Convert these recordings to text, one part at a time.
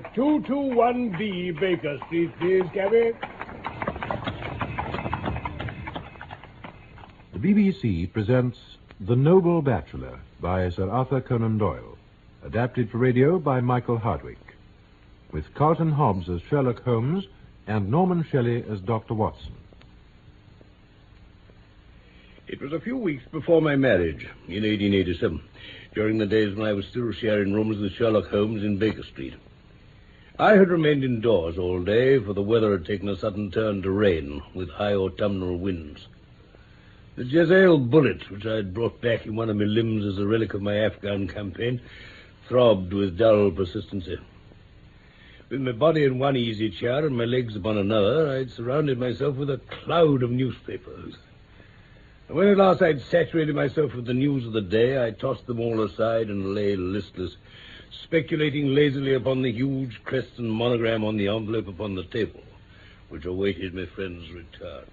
221B Baker Street, please, cabby. The BBC presents The Noble Bachelor by Sir Arthur Conan Doyle, adapted for radio by Michael Hardwick, with Carlton Hobbs as Sherlock Holmes and Norman Shelley as Dr. Watson. It was a few weeks before my marriage, in 1887, during the days when I was still sharing rooms with Sherlock Holmes in Baker Street. I had remained indoors all day, for the weather had taken a sudden turn to rain, with high autumnal winds. The Jezail bullet, which I had brought back in one of my limbs as a relic of my Afghan campaign, throbbed with dull persistency. With my body in one easy chair and my legs upon another, I had surrounded myself with a cloud of newspapers. And when at last I had saturated myself with the news of the day, I tossed them all aside and lay listless, speculating lazily upon the huge crest and monogram on the envelope upon the table, which awaited my friend's return.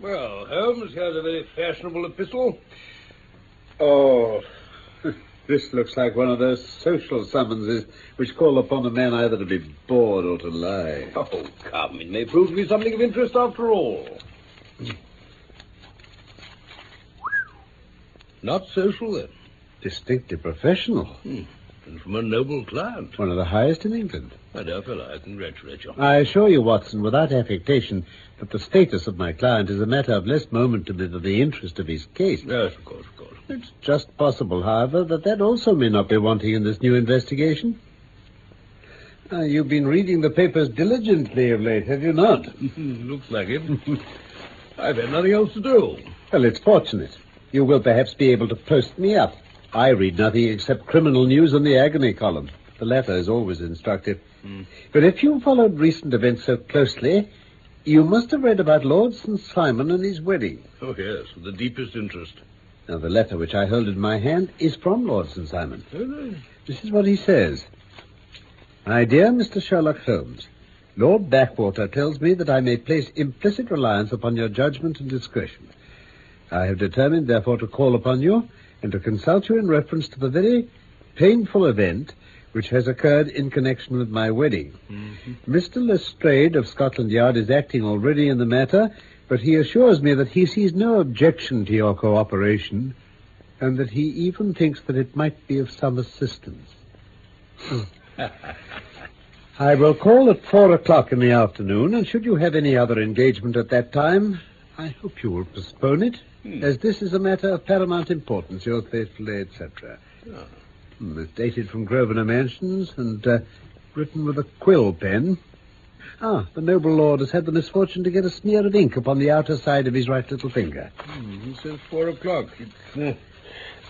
Well, Holmes, here's a very fashionable epistle. Oh, this looks like one of those social summonses which call upon a man either to be bored or to lie. Oh, come, it may prove to be something of interest after all. Hmm. Not social, then. Distinctly professional. Hmm. And from a noble client. One of the highest in England. My dear fellow, I congratulate you. I assure you, Watson, without affectation, that the status of my client is a matter of less moment to me than the interest of his case. Yes, of course, of course. It's just possible, however, that that also may not be wanting in this new investigation. Uh, you've been reading the papers diligently of late, have you not? Looks like it. I've had nothing else to do. Well, it's fortunate. You will perhaps be able to post me up. I read nothing except criminal news in the agony column. The latter is always instructive. Hmm. But if you followed recent events so closely, you must have read about Lord St. Simon and his wedding. Oh, yes, with the deepest interest. Now, the letter which I hold in my hand is from Lord St. Simon. Oh, This is what he says. My dear Mr. Sherlock Holmes, Lord Backwater tells me that I may place implicit reliance upon your judgment and discretion. I have determined, therefore, to call upon you and to consult you in reference to the very painful event which has occurred in connection with my wedding. Mm-hmm. Mr. Lestrade of Scotland Yard is acting already in the matter, but he assures me that he sees no objection to your cooperation and that he even thinks that it might be of some assistance. I will call at four o'clock in the afternoon, and should you have any other engagement at that time, I hope you will postpone it, as this is a matter of paramount importance. Yours faithfully, etc. Hmm, It's dated from Grosvenor Mansions and uh, written with a quill pen. Ah, the noble lord has had the misfortune to get a smear of ink upon the outer side of his right little finger. Hmm, says four o'clock. It's uh,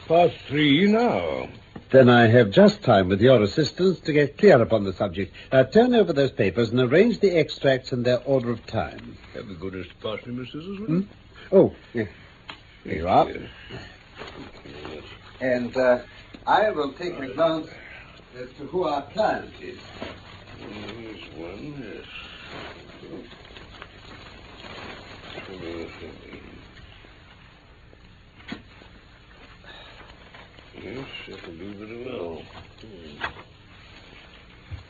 past three now. Then I have just time, with your assistance, to get clear upon the subject. Now, turn over those papers and arrange the extracts in their order of time. Have the goodness to pass me, Miss Scissors, will? Oh, yeah. Here you are. And uh, I will take a glance as to who our client is. Here's one, yes. Yes, that'll do very well.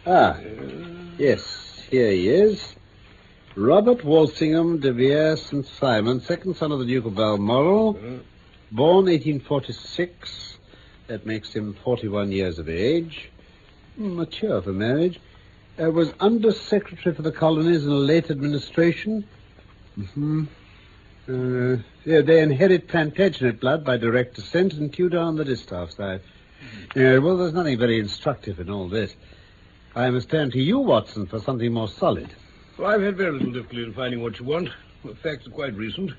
Ah, yes, here he is. Robert Walsingham de Vere St. Simon, second son of the Duke of Balmoral, born 1846. That makes him 41 years of age. Mature for marriage. Uh, was Under Secretary for the Colonies in a late administration. hmm Uh, yeah, they inherit Plantagenet blood by direct descent and Tudor on the distaff side. Yeah, well, there's nothing very instructive in all this. I must turn to you, Watson, for something more solid. Well, I've had very little difficulty in finding what you want. The facts are quite recent.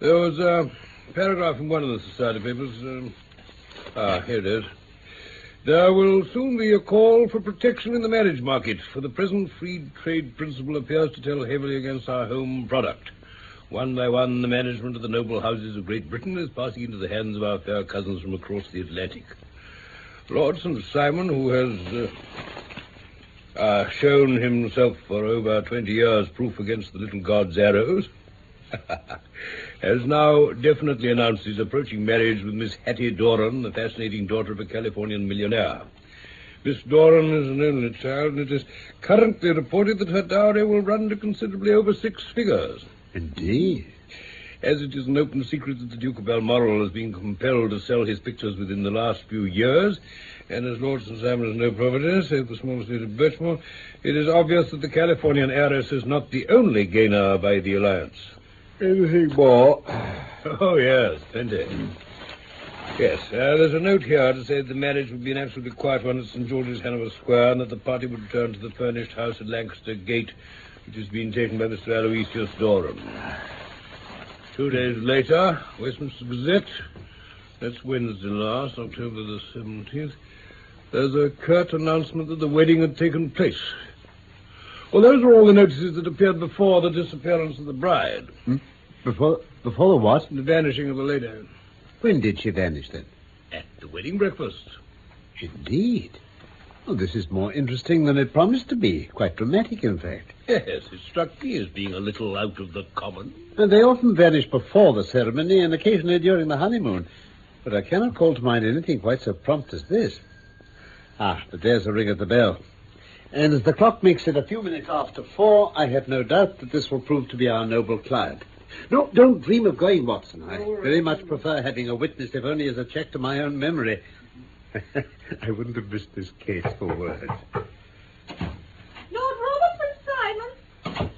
There was a paragraph in one of the society papers. Um, ah, here it is. There will soon be a call for protection in the marriage market, for the present free trade principle appears to tell heavily against our home product. One by one, the management of the noble houses of Great Britain is passing into the hands of our fair cousins from across the Atlantic. Lord St. Simon, who has uh, uh, shown himself for over 20 years proof against the little god's arrows, has now definitely announced his approaching marriage with Miss Hattie Doran, the fascinating daughter of a Californian millionaire. Miss Doran is an only child, and it is currently reported that her dowry will run to considerably over six figures. Indeed. As it is an open secret that the Duke of Balmoral has been compelled to sell his pictures within the last few years, and as Lord St. Simon has no property, save the small estate of Birchmore, it is obvious that the Californian heiress is not the only gainer by the alliance. Anything more? Oh, yes, plenty. Yes, uh, there's a note here to say that the marriage would be an absolutely quiet one at St. George's, Hanover Square, and that the party would return to the furnished house at Lancaster Gate, which has been taken by Mr. Aloysius Doran. Two days later, Westminster Gazette, that's Wednesday last, October the 17th, there's a curt announcement that the wedding had taken place. Well, those were all the notices that appeared before the disappearance of the bride, hmm? Before, before the what? the vanishing of the lady. When did she vanish, then? At the wedding breakfast. Indeed. Well, this is more interesting than it promised to be. Quite dramatic, in fact. Yes, it struck me as being a little out of the common. And they often vanish before the ceremony and occasionally during the honeymoon. But I cannot call to mind anything quite so prompt as this. Ah, but there's a ring at the bell. And as the clock makes it a few minutes after four, I have no doubt that this will prove to be our noble client. No, don't dream of going, Watson. I very much prefer having a witness, if only as a check to my own memory. I wouldn't have missed this case for words. Lord Robert St. Simon.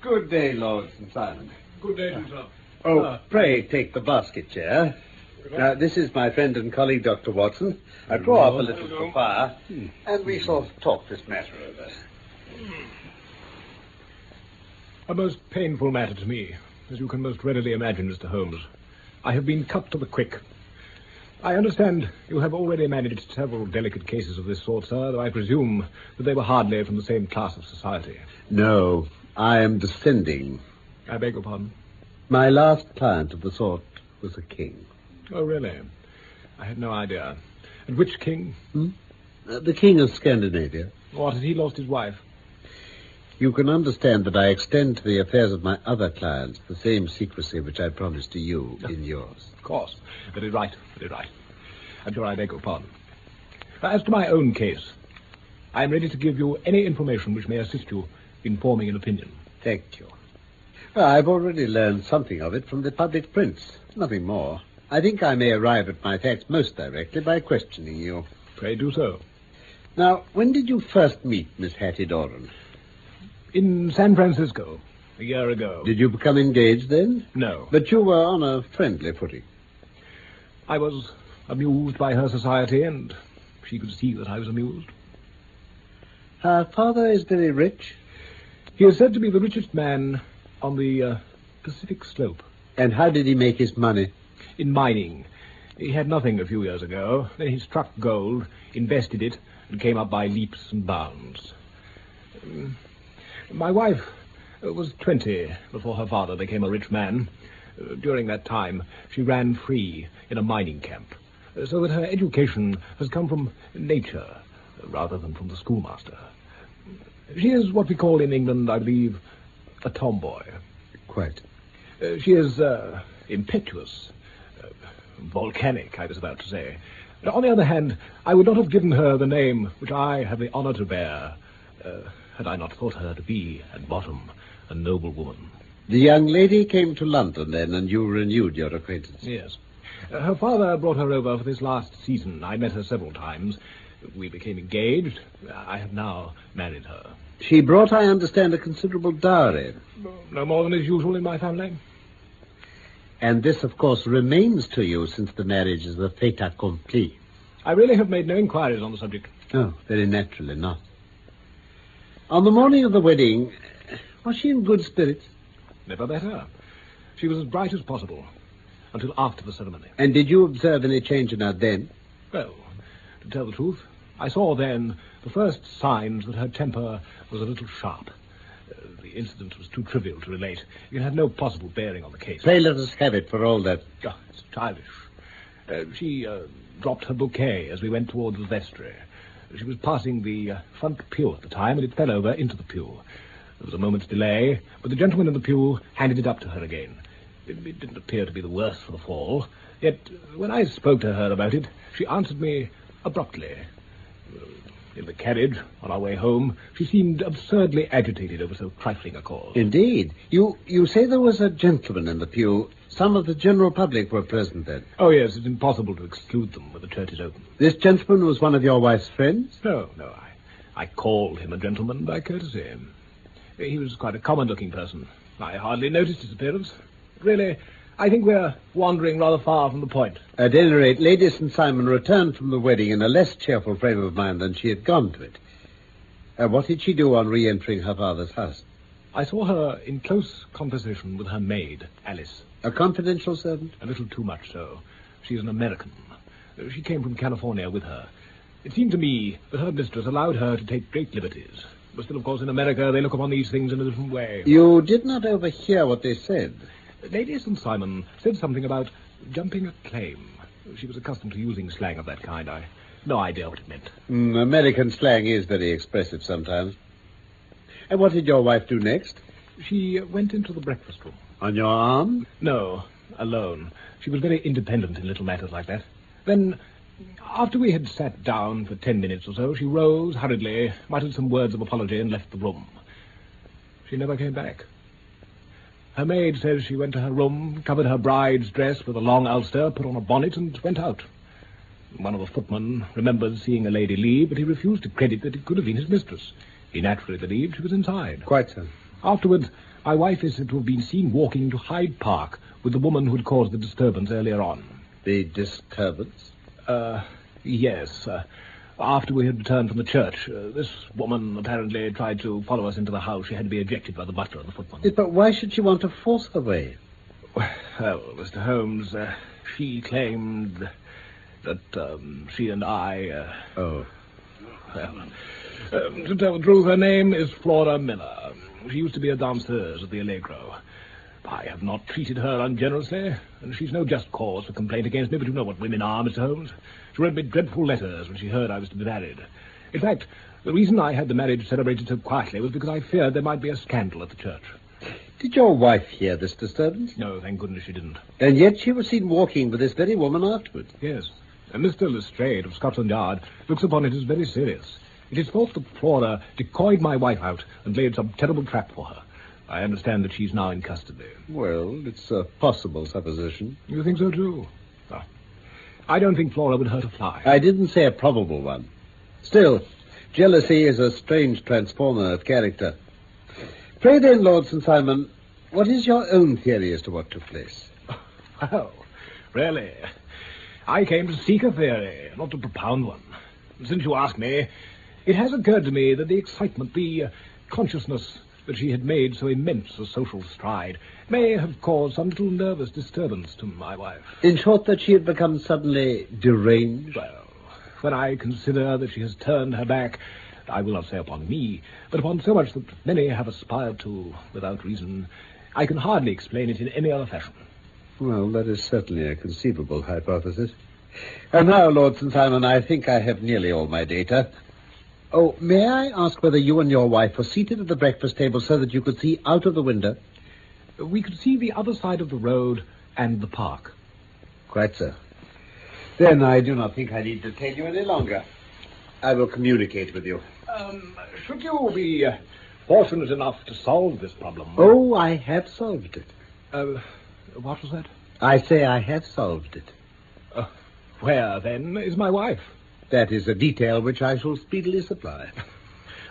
Good day, Lord St. Simon. Good day to sir. Oh, Ah. pray take the basket chair. Now, this is my friend and colleague, Dr. Watson. I draw up a little to the fire, and we shall talk this matter over. A most painful matter to me, as you can most readily imagine, Mr. Holmes. I have been cut to the quick. I understand you have already managed several delicate cases of this sort, sir, though I presume that they were hardly from the same class of society. No, I am descending. I beg your pardon. My last client of the sort was a king. Oh, really? I had no idea. And which king? Uh, the king of Scandinavia. What, had he lost his wife? You can understand that I extend to the affairs of my other clients the same secrecy which I promised to you in yours. Of course. Very right, very right. I'm sure I beg your pardon. As to my own case, I am ready to give you any information which may assist you in forming an opinion. Thank you. Well, I've already learned something of it from the public prints. Nothing more. I think I may arrive at my facts most directly by questioning you. Pray do so. Now, when did you first meet Miss Hattie Doran? In San Francisco, a year ago. Did you become engaged then? No. But you were on a friendly footing. I was amused by her society, and she could see that I was amused. Her father is very rich. He is said to be the richest man on the uh, Pacific slope And how did he make his money? in mining. He had nothing a few years ago. Then he struck gold, invested it, and came up by leaps and bounds. Um, My wife uh, was 20 before her father became a rich man. Uh, During that time, she ran free in a mining camp, uh, so that her education has come from nature rather than from the schoolmaster. She is what we call in England, I believe, a tomboy. Quite. Uh, she is uh, impetuous, uh, volcanic, I was about to say. But on the other hand, I would not have given her the name which I have the honor to bear, uh, had I not thought her to be, at bottom, a noble woman. The young lady came to London then, and you renewed your acquaintance. Yes. Her father brought her over for this last season. I met her several times. We became engaged. I have now married her. She brought, I understand, a considerable dowry. No more than is usual in my family. And this, of course, remains to you since the marriage is a fait accompli. I really have made no inquiries on the subject. Oh, very naturally not. On the morning of the wedding, was she in good spirits? Never better. She was as bright as possible until after the ceremony. And did you observe any change in her then? Well, to tell the truth, I saw then the first signs that her temper was a little sharp. Uh, the incident was too trivial to relate. It had no possible bearing on the case. Pray let us have it for all that. Oh, it's childish. Uh, she uh, dropped her bouquet as we went towards the vestry. She was passing the uh, front pew at the time, and it fell over into the pew. There was a moment's delay, but the gentleman in the pew handed it up to her again. It, it didn't appear to be the worse for the fall. Yet, when I spoke to her about it, she answered me abruptly. In the carriage, on our way home, she seemed absurdly agitated over so trifling a cause. Indeed. You you say there was a gentleman in the pew. Some of the general public were present then. Oh, yes, it's impossible to exclude them when the church is open. This gentleman was one of your wife's friends? No, no, I, I called him a gentleman by courtesy. He was quite a common-looking person. I hardly noticed his appearance. Really, I think we're wandering rather far from the point. At any rate, Lady St. Simon returned from the wedding in a less cheerful frame of mind than she had gone to it. Uh, what did she do on re-entering her father's house? I saw her in close conversation with her maid, Alice. A confidential servant? A little too much so. She's an American. She came from California with her. It seemed to me that her mistress allowed her to take great liberties. But still, of course, in America, they look upon these things in a different way. You did not overhear what they said. Lady St. Simon said something about jumping a claim. She was accustomed to using slang of that kind. I no idea what it meant. Mm, American slang is very expressive sometimes. And what did your wife do next? She went into the breakfast room. On your arm? No, alone. She was very independent in little matters like that. Then, after we had sat down for ten minutes or so, she rose hurriedly, muttered some words of apology, and left the room. She never came back. Her maid says she went to her room, covered her bride's dress with a long ulster, put on a bonnet, and went out. One of the footmen remembered seeing a lady leave, but he refused to credit that it could have been his mistress. He naturally believed she was inside. Quite so. Afterwards, my wife is said to have been seen walking to Hyde Park with the woman who had caused the disturbance earlier on. The disturbance? Uh, yes. Uh, after we had returned from the church, uh, this woman apparently tried to follow us into the house. She had to be ejected by the butler and the footman. But why should she want to force her way? Well, Mr. Holmes, uh, she claimed that um, she and I. Uh, Oh. well, um, to tell the truth, her name is Flora Miller. She used to be a danseuse at the Allegro. I have not treated her ungenerously, and she's no just cause for complaint against me, but you know what women are, Mr. Holmes. She wrote me dreadful letters when she heard I was to be married. In fact, the reason I had the marriage celebrated so quietly was because I feared there might be a scandal at the church. Did your wife hear this disturbance? No, thank goodness she didn't. And yet she was seen walking with this very woman afterwards. Yes. And Mr. Lestrade of Scotland Yard looks upon it as very serious. It is thought that Flora decoyed my wife out and laid some terrible trap for her. I understand that she's now in custody. Well, it's a possible supposition. You think so, too? Ah. I don't think Flora would hurt a fly. I didn't say a probable one. Still, jealousy is a strange transformer of character. Pray then, Lord St. Simon, what is your own theory as to what took place? Well, really, I came to seek a theory, not to propound one. Since you ask me, it has occurred to me that the excitement, the uh, consciousness that she had made so immense a social stride may have caused some little nervous disturbance to my wife. In short, that she had become suddenly deranged? Well, when I consider that she has turned her back, I will not say upon me, but upon so much that many have aspired to without reason, I can hardly explain it in any other fashion. Well, that is certainly a conceivable hypothesis. And now, Lord St. Simon, I think I have nearly all my data. Oh, may I ask whether you and your wife were seated at the breakfast table so that you could see out of the window? We could see the other side of the road and the park. Quite so. Then I do not think I need detain you any longer. I will communicate with you. Um, should you be uh, fortunate enough to solve this problem? Oh, I have solved it. Uh, what was that? I say I have solved it. Uh, where, then, is my wife? That is a detail which I shall speedily supply.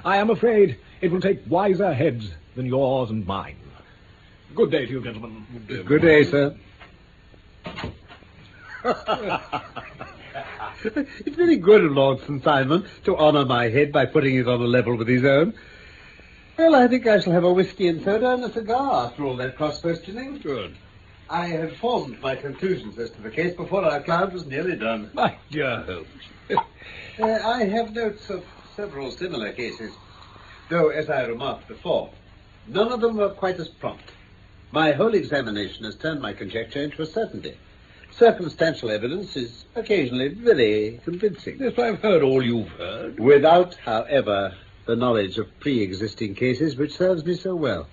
I am afraid it will take wiser heads than yours and mine. Good day to you, gentlemen. Good day, sir. it's very good of Lord St. Simon to honour my head by putting it on a level with his own. Well, I think I shall have a whiskey and soda and a cigar after all that cross-questioning. Good. I had formed my conclusions as to the case before our cloud was nearly done. My dear Holmes. Uh, I have notes of several similar cases, though, as I remarked before, none of them were quite as prompt. My whole examination has turned my conjecture into a certainty. Circumstantial evidence is occasionally very convincing. Yes, I've heard all you've heard. Without, however, the knowledge of pre-existing cases which serves me so well.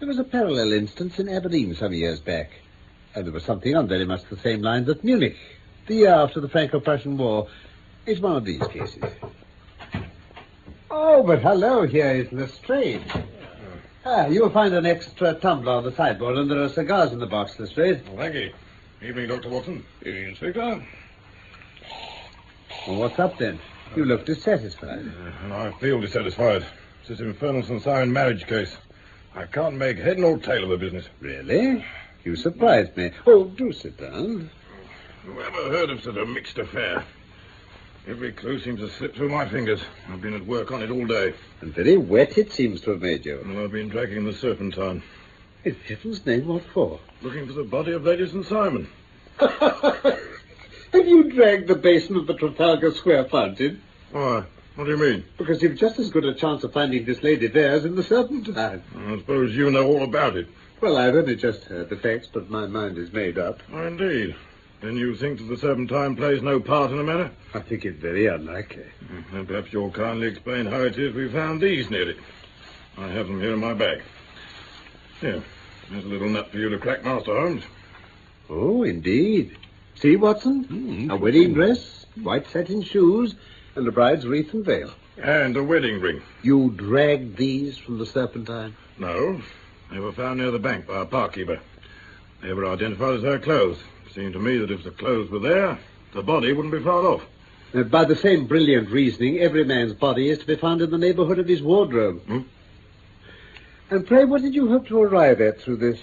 There was a parallel instance in Aberdeen some years back. And there was something on very much the same lines at Munich, the year after the Franco-Prussian War. It's one of these cases. Oh, but hello, here is Lestrade. Ah, you'll find an extra tumbler on the sideboard, and there are cigars in the box, Lestrade. Well, thank you. Evening, Dr. Watson. Evening, Inspector. Well, what's up then? You look dissatisfied. Uh, I feel dissatisfied. It's this infernal St. Marriage case. I can't make head nor tail of the business. Really? You surprised me. Oh, do sit down. Whoever heard of such a mixed affair? Every clue seems to slip through my fingers. I've been at work on it all day. And very wet it seems to have made you. And I've been dragging the Serpentine, In heaven's name, what for? looking for the body of Lady St. Simon. Have you dragged the basin of the Trafalgar Square fountain? Why? What do you mean? Because you've just as good a chance of finding this lady there as in the Serpentine. I suppose you know all about it. Well, I've only just heard the facts, but my mind is made up. Oh, indeed. Then you think that the Serpentine plays no part in the matter? I think it very unlikely. Mm, then perhaps you'll kindly explain how it is we found these near it. I have them here in my bag. Here, there's a little nut for you to crack, Master Holmes. Oh, indeed. See, Watson? Hmm, a wedding dress, white satin shoes, and a bride's wreath and veil. And a wedding ring. You dragged these from the Serpentine? No, they were found near the bank by a parkkeeper. They were identified as her clothes. It seemed to me that if the clothes were there, the body wouldn't be far off. Uh, by the same brilliant reasoning, every man's body is to be found in the neighborhood of his wardrobe. Hmm? And pray, what did you hope to arrive at through this?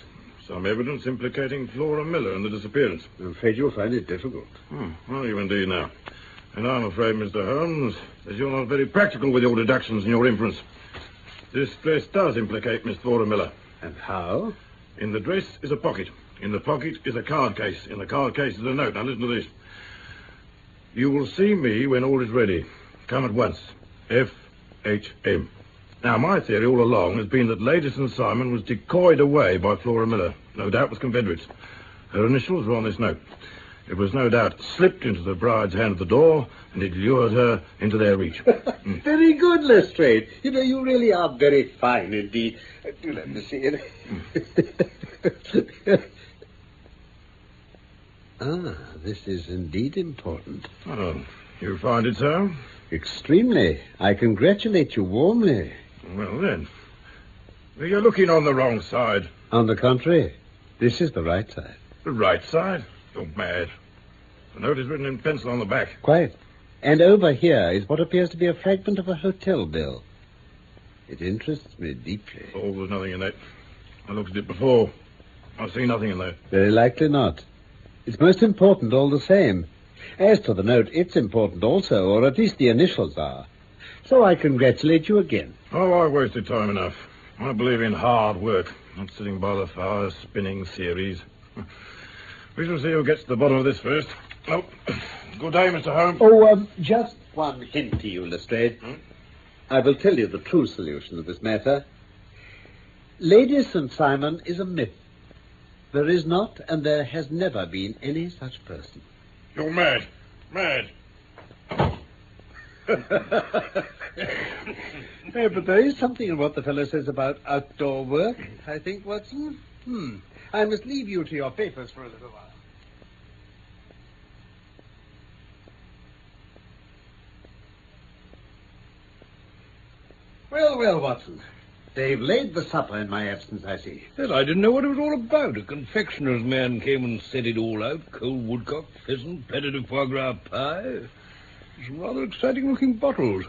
Some evidence implicating Flora Miller in the disappearance. I'm afraid you'll find it difficult. Hmm, are you indeed now? And I'm afraid, Mr. Holmes, that you're not very practical with your deductions and your inference. This dress does implicate Miss Flora Miller. And how? In the dress is a pocket. In the pocket is a card case. In the card case is a note. Now listen to this. You will see me when all is ready. Come at once. F H M. Now, my theory all along has been that Lady St. Simon was decoyed away by Flora Miller, no doubt with Confederates. Her initials were on this note. It was no doubt slipped into the bride's hand at the door, and it lured her into their reach. Very good, Lestrade. You know, you really are very fine indeed. Do let me see it. ah, this is indeed important. oh, you find it so? Extremely. I congratulate you warmly. Well, then. You're looking on the wrong side. On the contrary, this is the right side. The right side? Mad. The note is written in pencil on the back. Quite. And over here is what appears to be a fragment of a hotel bill. It interests me deeply. Oh, there's nothing in that. I looked at it before. I see nothing in there. Very likely not. It's most important all the same. As to the note, it's important also, or at least the initials are. So I congratulate you again. Oh, I've wasted time enough. I believe in hard work, not sitting by the fire spinning theories. We shall see who gets to the bottom of this first. Oh, good day, Mr. Holmes. Oh, um, just one hint to you, Lestrade. I will tell you the true solution of this matter. Lady St. Simon is a myth. There is not, and there has never been any such person. You're mad. Mad. Yeah, but there is something in what the fellow says about outdoor work, I think, Watson. Hmm. I must leave you to your papers for a little while. Well, well, Watson. They've laid the supper in my absence, I see. Well, I didn't know what it was all about. A confectioner's man came and set it all out. Cold woodcock, pheasant, pâté de foie gras pie. Some rather exciting-looking bottles.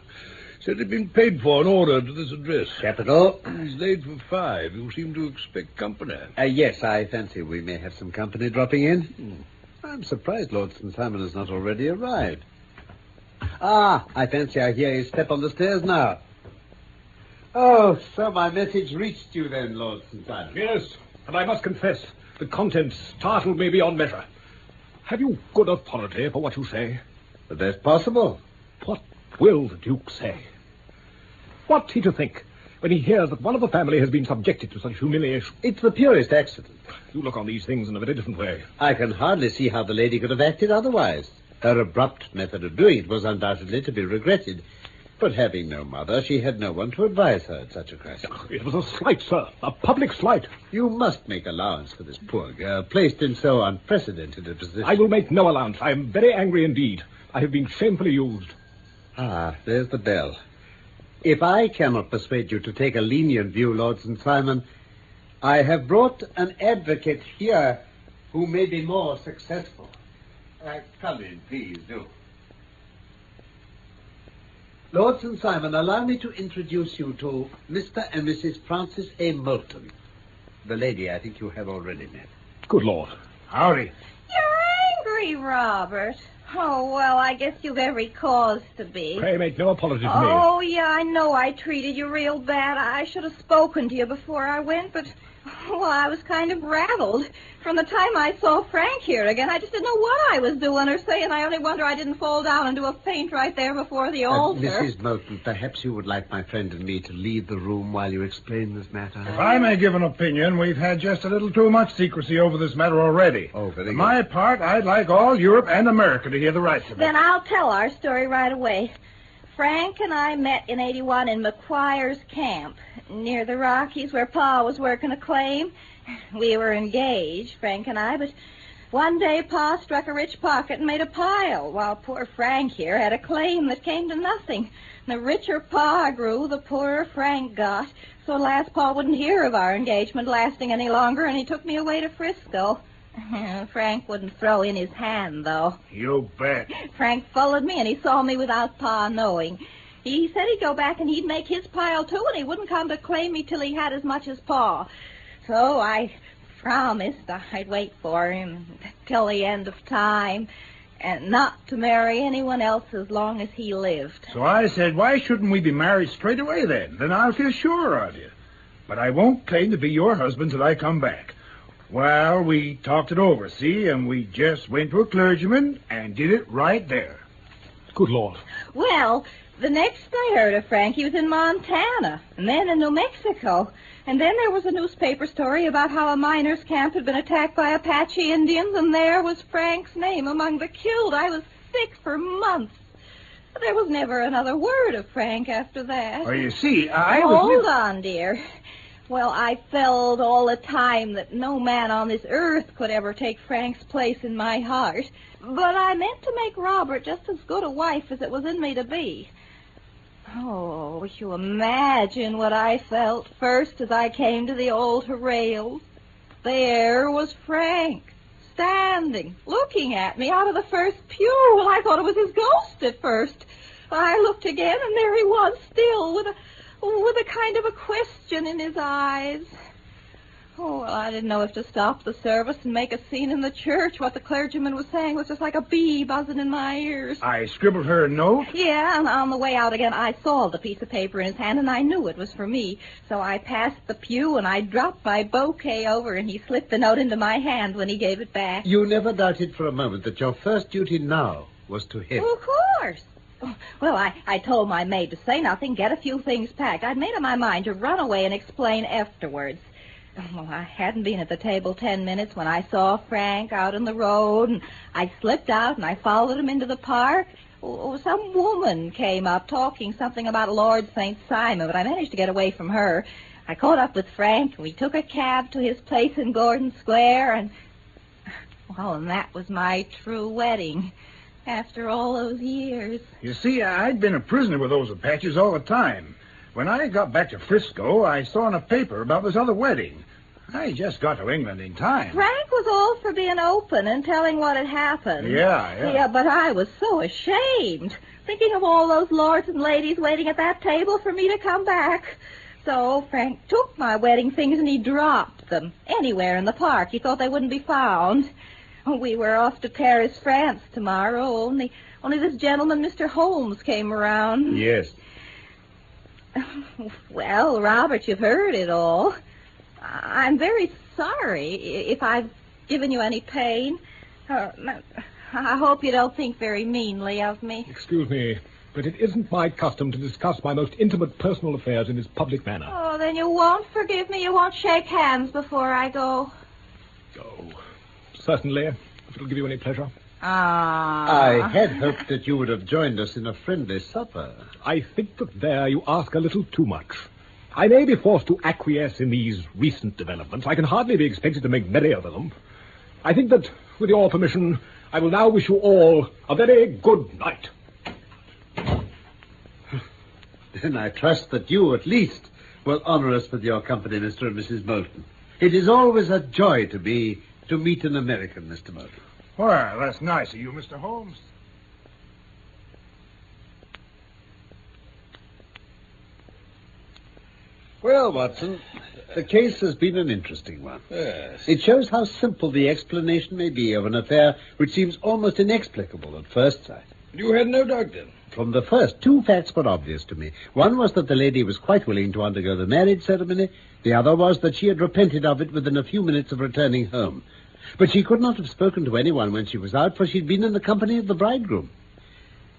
Said they'd been paid for and ordered to this address. Capital. He's laid for five. You seem to expect company. Uh, yes, I fancy we may have some company dropping in. I'm surprised Lord St. Simon has not already arrived. Ah, I fancy I hear his step on the stairs now. Oh, so my message reached you then, Lord St. Simon. Yes, and I must confess, the contents startled me beyond measure. Have you good authority for what you say? But that's possible. What will the Duke say? What's he to think when he hears that one of the family has been subjected to such humiliation? It's the purest accident. You look on these things in a very different way. I can hardly see how the lady could have acted otherwise. Her abrupt method of doing it was undoubtedly to be regretted. But having no mother, she had no one to advise her at such a crisis. It was a slight, sir. A public slight. You must make allowance for this poor girl, placed in so unprecedented a position. I will make no allowance. I am very angry indeed. I have been shamefully used. Ah, there's the bell. If I cannot persuade you to take a lenient view, Lord St. Simon, I have brought an advocate here who may be more successful. Uh, come in, please, do. Lord St. Simon, allow me to introduce you to Mr. and Mrs. Francis A. Moulton. The lady I think you have already met. Good Lord. Howdy. You're angry, Robert. Oh, well, I guess you've every cause to be. Pray make no apology to me. Oh, yeah, I know I treated you real bad. I should have spoken to you before I went, but, well, I was kind of rattled. From the time I saw Frank here again, I just didn't know what I was doing or saying. I only wonder I didn't fall down into a faint right there before the Uh, altar. Mrs. Moulton, perhaps you would like my friend and me to leave the room while you explain this matter. If I may give an opinion, we've had just a little too much secrecy over this matter already. Oh, very For good. my part, I'd like all Europe and America to hear the rights of it. Then I'll tell our story right away. Frank and I met in 81 in McQuire's camp near the Rockies where Pa was working a claim. We were engaged, Frank and I, but one day Pa struck a rich pocket and made a pile, while poor Frank here had a claim that came to nothing. The richer Pa grew, the poorer Frank got. So at last Pa wouldn't hear of our engagement lasting any longer, and he took me away to Frisco. Frank wouldn't throw in his hand, though. You bet. Frank followed me, and he saw me without Pa knowing. He said he'd go back and he'd make his pile, too, and he wouldn't come to claim me till he had as much as Pa. So I promised I'd wait for him till the end of time and not to marry anyone else as long as he lived. So I said, why shouldn't we be married straight away then? Then I'll feel sure of you. But I won't claim to be your husband till I come back. Well, we talked it over, see, and we just went to a clergyman and did it right there. Good Lord. Well, the next I heard of Frank, he was in Montana, and then in New Mexico. And then there was a newspaper story about how a miners' camp had been attacked by Apache Indians, and there was Frank's name among the killed. I was sick for months. There was never another word of Frank after that. Well, you see, I was... Hold on, dear. Well, I felt all the time that no man on this earth could ever take Frank's place in my heart. But I meant to make Robert just as good a wife as it was in me to be. Oh, would you imagine what I felt first as I came to the altar rails. There was Frank, standing, looking at me out of the first pew. Well, I thought it was his ghost at first. I looked again, and there he was, still, with a with a kind of a question in his eyes. Oh, well, I didn't know if to stop the service and make a scene in the church. What the clergyman was saying was just like a bee buzzing in my ears. I scribbled her a note. Yeah, and on the way out again, I saw the piece of paper in his hand, and I knew it was for me. So I passed the pew, and I dropped my bouquet over, and he slipped the note into my hand when he gave it back. You never doubted for a moment that your first duty now was to him. Well, of course. Oh, Well, I, I told my maid to say nothing, get a few things packed. I'd made up my mind to run away and explain afterwards. Well, I hadn't been at the table ten minutes when I saw Frank out in the road, and I slipped out and I followed him into the park. Oh, some woman came up talking something about Lord St. Simon, but I managed to get away from her. I caught up with Frank, and we took a cab to his place in Gordon Square, and... Well, and that was my true wedding. After all those years. You see, I'd been a prisoner with those Apaches all the time. When I got back to Frisco, I saw in a paper about this other wedding. I just got to England in time. Frank was all for being open and telling what had happened. Yeah, yeah. Yeah, but I was so ashamed. Thinking of all those lords and ladies waiting at that table for me to come back. So Frank took my wedding things and he dropped them anywhere in the park. He thought they wouldn't be found. We were off to Paris, France tomorrow. Only, only this gentleman, Mr. Holmes, came around. Yes. Well, Robert, you've heard it all. I- I'm very sorry if I've given you any pain. Uh, I hope you don't think very meanly of me. Excuse me, but it isn't my custom to discuss my most intimate personal affairs in this public manner. Oh, then you won't forgive me. You won't shake hands before I go. Oh, certainly, if it'll give you any pleasure. Ah. I had hoped that you would have joined us in a friendly supper. I think that there you ask a little too much. I may be forced to acquiesce in these recent developments. I can hardly be expected to make merry over them. I think that, with your permission, I will now wish you all a very good night. Then I trust that you, at least, will honor us with your company, Mr. and Mrs. Moulton. It is always a joy to me to meet an American, Mr. Moulton. Well, that's nice of you, Mr. Holmes. Well, Watson, the case has been an interesting one. Yes. It shows how simple the explanation may be of an affair which seems almost inexplicable at first sight. You had no doubt then. From the first, two facts were obvious to me. One was that the lady was quite willing to undergo the marriage ceremony. The other was that she had repented of it within a few minutes of returning home. But she could not have spoken to anyone when she was out, for she'd been in the company of the bridegroom.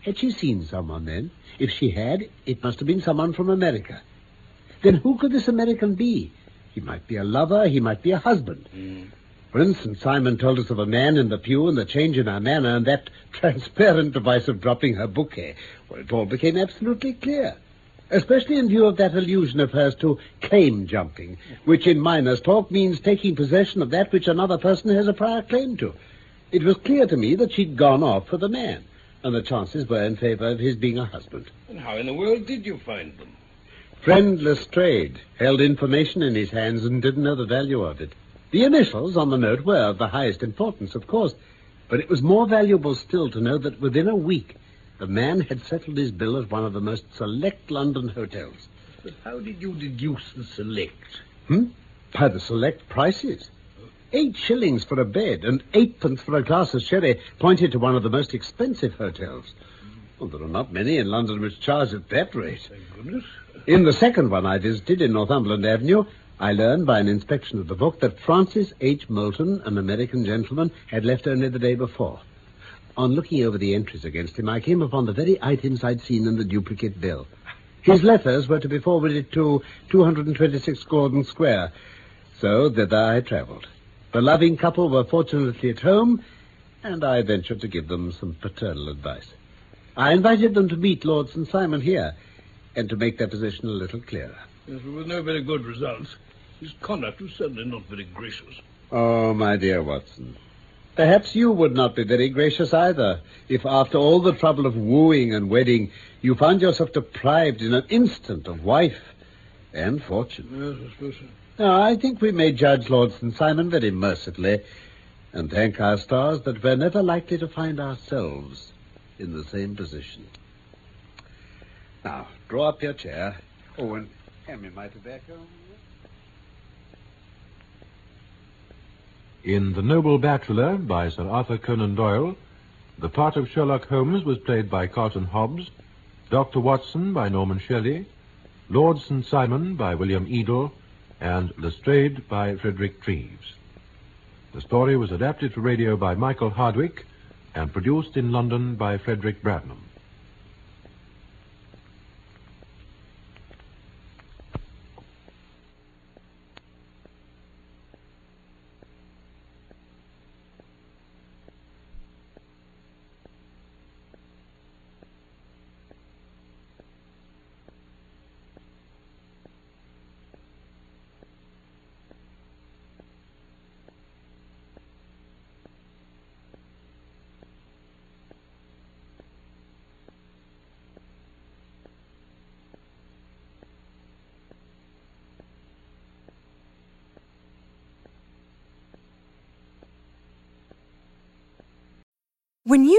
Had she seen someone then? If she had, it must have been someone from America. Then who could this American be? He might be a lover, he might be a husband. Hmm. For instance, Simon told us of a man in the pew and the change in her manner and that transparent device of dropping her bouquet. Well, it all became absolutely clear. Especially in view of that allusion of hers to claim jumping, which in miners' talk means taking possession of that which another person has a prior claim to. It was clear to me that she'd gone off for the man, and the chances were in favor of his being a husband. And how in the world did you find them? Friend Lestrade held information in his hands and didn't know the value of it. The initials on the note were of the highest importance, of course, but it was more valuable still to know that within a week the man had settled his bill at one of the most select London hotels. But how did you deduce the select? Hmm? By the select prices. Eight shillings for a bed and eightpence for a glass of sherry pointed to one of the most expensive hotels. Well, there are not many in London which charge at that rate. Thank goodness. In the second one I visited in Northumberland Avenue, I learned by an inspection of the book that Francis H. Moulton, an American gentleman, had left only the day before. On looking over the entries against him, I came upon the very items I'd seen in the duplicate bill. His letters were to be forwarded to 226 Gordon Square, so thither I travelled. The loving couple were fortunately at home, and I ventured to give them some paternal advice. I invited them to meet Lord St. Simon here, and to make their position a little clearer. Yes, but with no very good results. His conduct was certainly not very gracious. Oh, my dear Watson. Perhaps you would not be very gracious either, if after all the trouble of wooing and wedding, you found yourself deprived in an instant of wife and fortune. Yes, I suppose so. Now, I think we may judge Lord St. Simon very mercifully, and thank our stars that we're never likely to find ourselves in the same position. Now, draw up your chair. Oh, and hand me my tobacco. In The Noble Bachelor by Sir Arthur Conan Doyle, the part of Sherlock Holmes was played by Carlton Hobbs, Dr. Watson by Norman Shelley, Lord St. Simon by William Edel, and Lestrade by Frederick Treves. The story was adapted for radio by Michael Hardwick and produced in London by Frederick Bradnum. When you